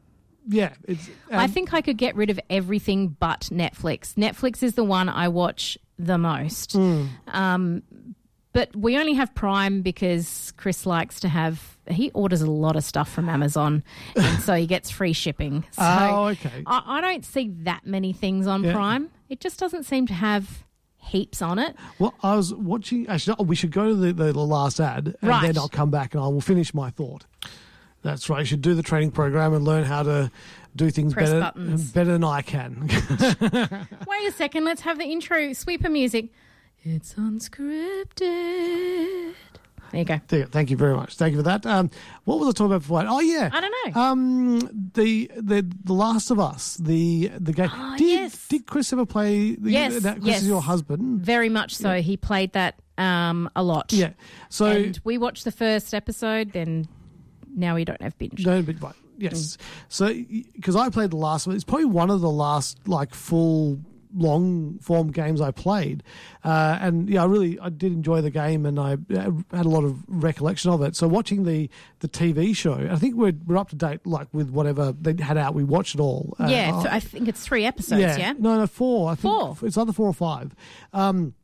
yeah, it's. I um, think I could get rid of everything but Netflix. Netflix is the one I watch the most. Hmm. Um, but we only have Prime because Chris likes to have. He orders a lot of stuff from Amazon, and so he gets free shipping. So Oh, okay. I, I don't see that many things on Yeah. Prime. It just doesn't seem to have heaps on it. Well, I was watching. Actually, oh, we should go to the, the, the last ad, and Right. then I'll come back and I will finish my thought. That's right. You should do the training program and learn how to do things Press better buttons. better than I can. Wait a second. Let's have the intro sweeper music. It's unscripted. There you go. There. Thank you very much. Thank you for that. Um, what was I talking about before? Oh yeah, I don't know. Um, the the the Last of Us, the the game. Oh, did yes. did Chris ever play? The, Yes, that Chris yes. is your husband. Very much so. He played that um, a lot. Yeah. So and we watched the first episode, then now we don't have binge. no, but right. Yes. So because I played the last one, it's probably one of the last like full long form games I played, uh, and yeah, I really I did enjoy the game, and I had a lot of recollection of it. So watching the the TV show, I think we're we're up to date, like with whatever they had out. We watched it all. Uh, yeah, I think it's three episodes. Yeah, yeah? no, no, four. I think four. It's either four or five. Um,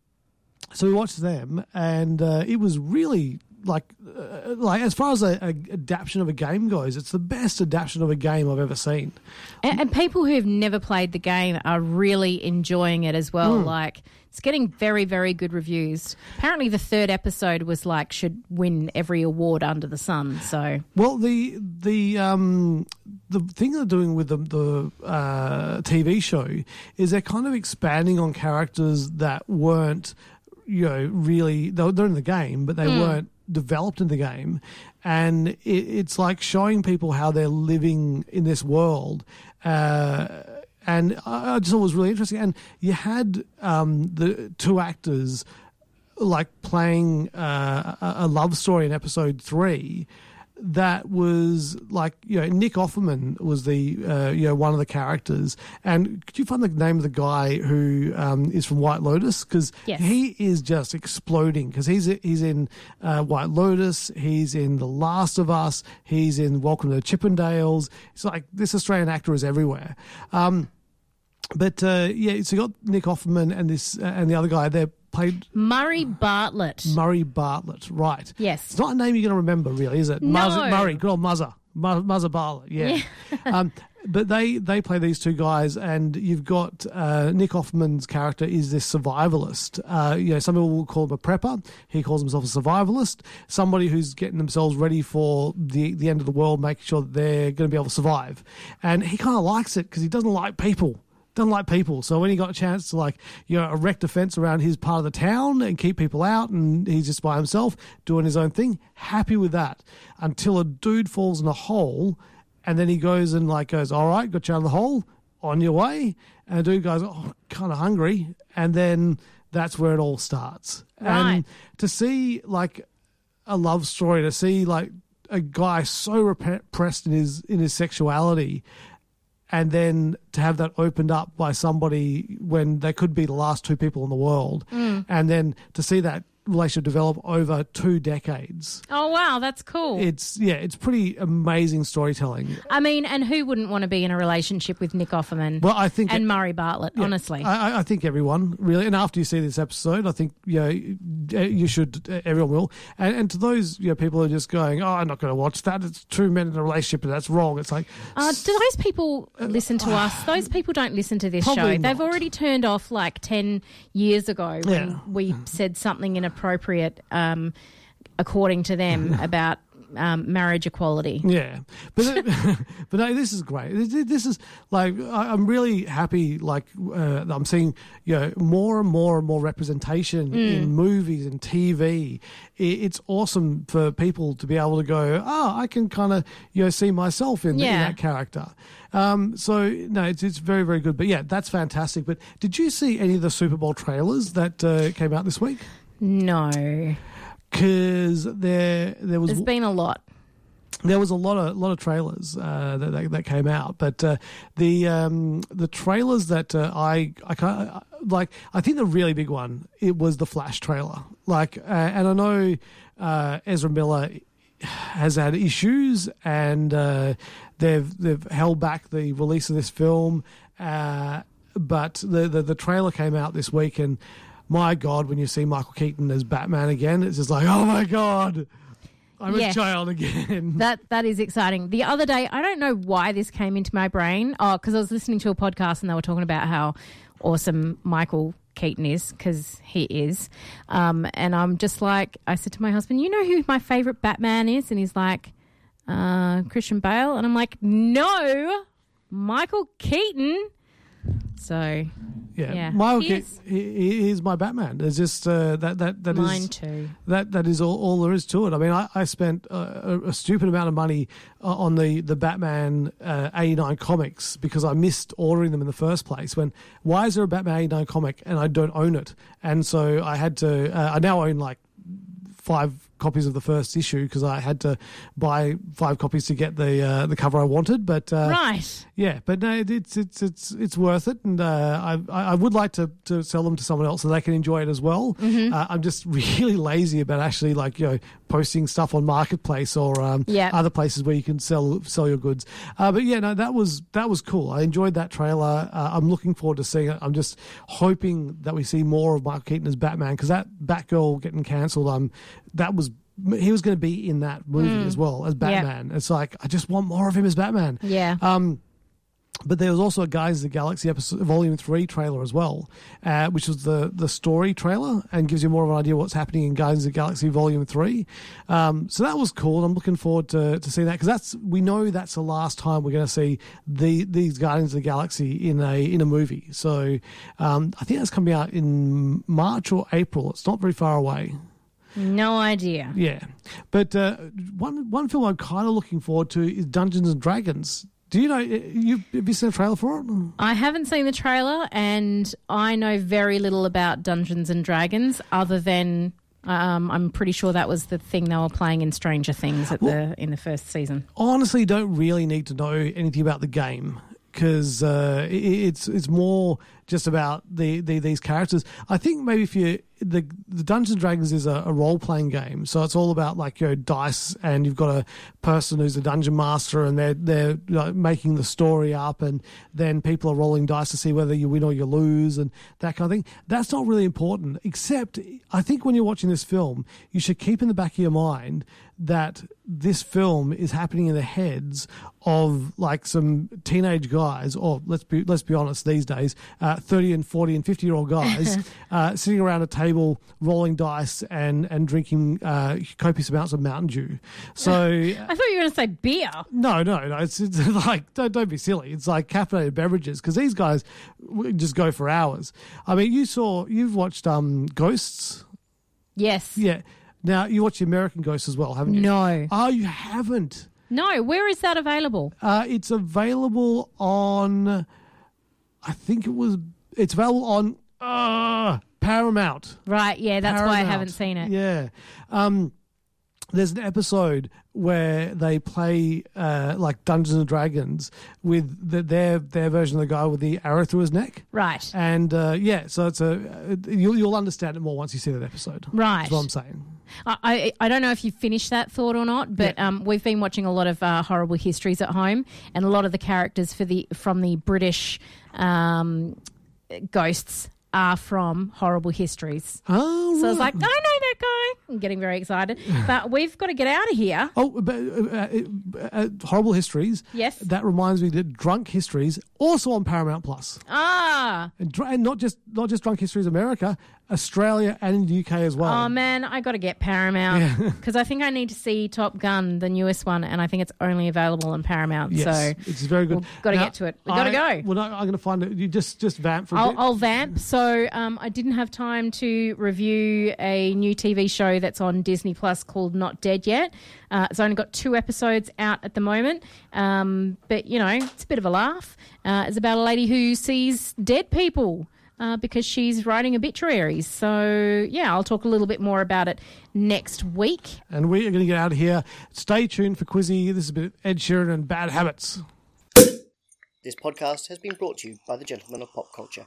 so we watched them, and uh, it was really like uh, like as far as a, a, adaptation of a game goes, it's the best adaptation of a game I've ever seen. And, and people who have never played the game are really enjoying it as well. Mm. Like it's getting very very good reviews. Apparently, the third episode was like should win every award under the sun. So well, the the um the thing they're doing with the, the uh, TV show is they're kind of expanding on characters that weren't you know really they're in the game but they mm. weren't developed in the game, and it, it's like showing people how they're living in this world. Uh, and I just thought it was really interesting. And you had um, the two actors like playing uh, a love story in episode three that was like you know Nick Offerman was the uh, you know one of the characters, and could you find the name of the guy who um, is from White Lotus because yes. he is just exploding because he's he's in uh, White Lotus, he's in The Last of Us, he's in Welcome to the Chippendales. It's like this Australian actor is everywhere. Um, but uh, yeah, so you got Nick Offerman and this uh, and the other guy. They're played Murray Bartlett. Murray Bartlett, right? Yes. It's not a name you're going to remember, really, is it? No. Muzz- Murray, good old Muzzer. Muzzer Bartlett, yeah. yeah. um, but they they play these two guys, and you've got uh, Nick Offerman's character is this survivalist. Uh, you know, some people will call him a prepper. He calls himself a survivalist. Somebody who's getting themselves ready for the the end of the world, making sure that they're going to be able to survive. And he kind of likes it because he doesn't like people doesn't like people. So when he got a chance to like you know erect a fence around his part of the town and keep people out, and he's just by himself doing his own thing, happy with that. Until a dude falls in a hole, and then he goes and like goes, "All right, got you out of the hole, on your way." And the dude goes, "Oh, kind of hungry," and then that's where it all starts. Right. And to see like a love story, to see like a guy so repressed in his in his sexuality and then to have that opened up by somebody when they could be the last two people in the world, mm. and then to see that relationship develop over two decades. Oh wow, that's cool. It's yeah, it's pretty amazing storytelling. I mean, and who wouldn't want to be in a relationship with Nick Offerman? Well, I think and it, Murray Bartlett. Yeah, honestly, I, I, think everyone really. And after you see this episode, I think you know, you should. Everyone will. And, and to those you know, people who are just going, "Oh, I'm not going to watch that. It's two men in a relationship, and that's wrong." It's like, uh, do those people listen to uh, us? Those people don't listen to this show. Not. They've already turned off like ten years ago when yeah. we said something in a appropriate, um, according to them, about um, marriage equality. Yeah, but but no, this is great. This is like I'm really happy. Like uh, I'm seeing you know more and more and more representation mm. in movies and TV. It's awesome for people to be able to go, oh, I can kind of you know see myself in, yeah. in that character. Um, so no, it's it's very very good. But yeah, that's fantastic. But did you see any of the Super Bowl trailers that uh, came out this week? No. Because there, there was. There's been a lot. There was a lot of lot of trailers uh, that, that, that came out, but uh, the um, the trailers that uh, I I can't, like I think the really big one it was the Flash trailer. Like, uh, and I know uh, Ezra Miller has had issues, and uh, they've they've held back the release of this film. but the, the the trailer came out this week, and my God, when you see Michael Keaton as Batman again, it's just like, oh my God. I'm yes. a child again. That that is exciting. The other day, I don't know why this came into my brain. Oh, because I was listening to a podcast and they were talking about how awesome Michael Keaton is because he is. Um, and I'm just like, I said to my husband, "You know who my favorite Batman is?" And he's like, uh, "Christian Bale." And I'm like, "No, Michael Keaton." So yeah, yeah. Michael he is. He, he's my Batman. There's just uh, that that that Mine is, too. That that is all, all there is to it. I mean, I, I spent a, a, stupid amount of money uh, on the the Batman uh, '89 comics because I missed ordering them in the first place. When why is there a Batman '89 comic and I don't own it? And so I had to. Uh, I now own like five copies of the first issue because I had to buy five copies to get the uh, the cover I wanted. But uh, right, yeah, but no, it, it's it's it's it's worth it, and uh, I I would like to to sell them to someone else so they can enjoy it as well. Mm-hmm. Uh, I'm just really lazy about actually like you know posting stuff on marketplace or um, Yeah. other places where you can sell sell your goods. Uh, but yeah, no, that was that was cool. I enjoyed that trailer. Uh, I'm looking forward to seeing it. I'm just hoping that we see more of Michael Keaton as Batman because that Batgirl getting cancelled. Um, that was. He was going to be in that movie Mm. as well as Batman. It's like I just want more of him as Batman. yeah. Um, but there was also a Guys of the Galaxy episode, Volume Three trailer as well, uh, which was the the story trailer and gives you more of an idea what's happening in Guardians of the Galaxy Volume Three. Um, so that was cool. I'm looking forward to, to seeing that because that's we know that's the last time we're going to see the these Guardians of the Galaxy in a in a movie. So um, I think that's coming out in March or April. It's not very far away. no idea. Yeah, but uh, one one film I'm kind of looking forward to is Dungeons and Dragons. Do you know you have you seen a trailer for it? I haven't seen the trailer, and I know very little about Dungeons and Dragons, other than um, I'm pretty sure that was the thing they were playing in Stranger Things at the in the first season. Honestly, don't really need to know anything about the game because uh, it, it's it's more just about the, the these characters. I think maybe if you the the Dungeons and Dragons is a, a role playing game, so it's all about like you know dice, and you've got a person who's a dungeon master, and they're they're like, making the story up, and then people are rolling dice to see whether you win or you lose, and that kind of thing. That's not really important, except I think when you're watching this film, you should keep in the back of your mind that this film is happening in the heads of like some teenage guys, or let's be let's be honest, these days, uh, thirty and forty and fifty year old guys uh, sitting around a table rolling dice and and drinking uh, copious amounts of Mountain Dew. So I thought you were going to say beer. no, no, no. It's, it's like don't don't be silly. It's like caffeinated beverages because these guys just go for hours. I mean, you saw you've watched um Ghosts, Yes. yeah. Now you watch the American Ghost as well, haven't you? No. Oh, you haven't. No. Where is that available? Uh, it's available on. I think it was. It's available on uh, Paramount. Right. Yeah. That's why I Paramount. haven't seen it. Yeah. Um, there's an episode where they play uh, like Dungeons and Dragons with the, their their version of the guy with the arrow through his neck. Right. And uh, yeah, so it's a you'll, you'll understand it more once you see that episode. Right. That's what I'm saying. I, I I don't know if you finished that thought or not, but um, we've been watching a lot of uh, horrible histories at home, and a lot of the characters for the from the British um, ghosts are from horrible histories. Oh, So I was like, I know that guy. I'm getting very excited, but we've got to get out of here. Oh, but uh, uh, uh, horrible histories. Yes. That reminds me that Drunk Histories also on Paramount Plus, Ah, and, dr- and not just not just Drunk Histories America, Australia and in the UK as well. oh man, I got to get Paramount because I think I need to see Top Gun, the newest one, and I think it's only available on Paramount. Yes, So it's very good. we've gotta get to it. We've gotta go. Well, no, I'm going to find it. You just just vamp for a I'll, bit. I'll vamp. So um, I didn't have time to review a new TV show that's on Disney Plus called Not Dead Yet. Uh, it's only got two episodes out at the moment, um, but you know it's a bit of a laugh. Uh, it's about a lady who sees dead people. Uh, because she's writing obituaries. So, yeah, I'll talk a little bit more about it next week. And we are going to get out of here. Stay tuned for Quizzy. This is a bit of Ed Sheeran and Bad Habits. This podcast has been brought to you by the Gentlemen of Pop Culture.